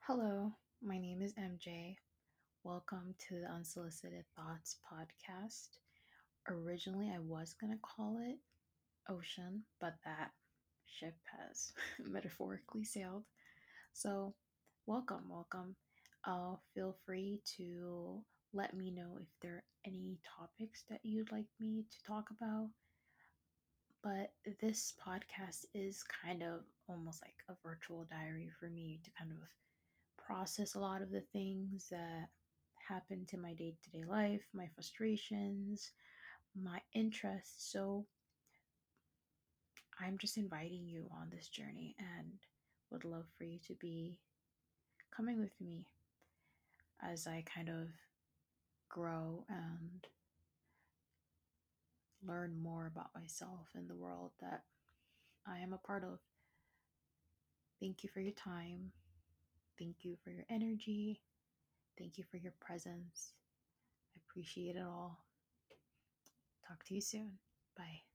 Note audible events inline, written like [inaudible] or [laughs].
Hello, my name is MJ. Welcome to the Unsolicited Thoughts podcast. Originally, I was going to call it Ocean, but that ship has [laughs] metaphorically sailed. So, welcome, welcome. Uh, feel free to let me know if there are any topics that you'd like me to talk about. But this podcast is kind of almost like a virtual diary for me to kind of process a lot of the things that happen to my day to day life, my frustrations, my interests. So I'm just inviting you on this journey and would love for you to be coming with me as I kind of grow and learn more about myself and the world that I am a part of. Thank you for your time. Thank you for your energy. Thank you for your presence. I appreciate it all. Talk to you soon. Bye.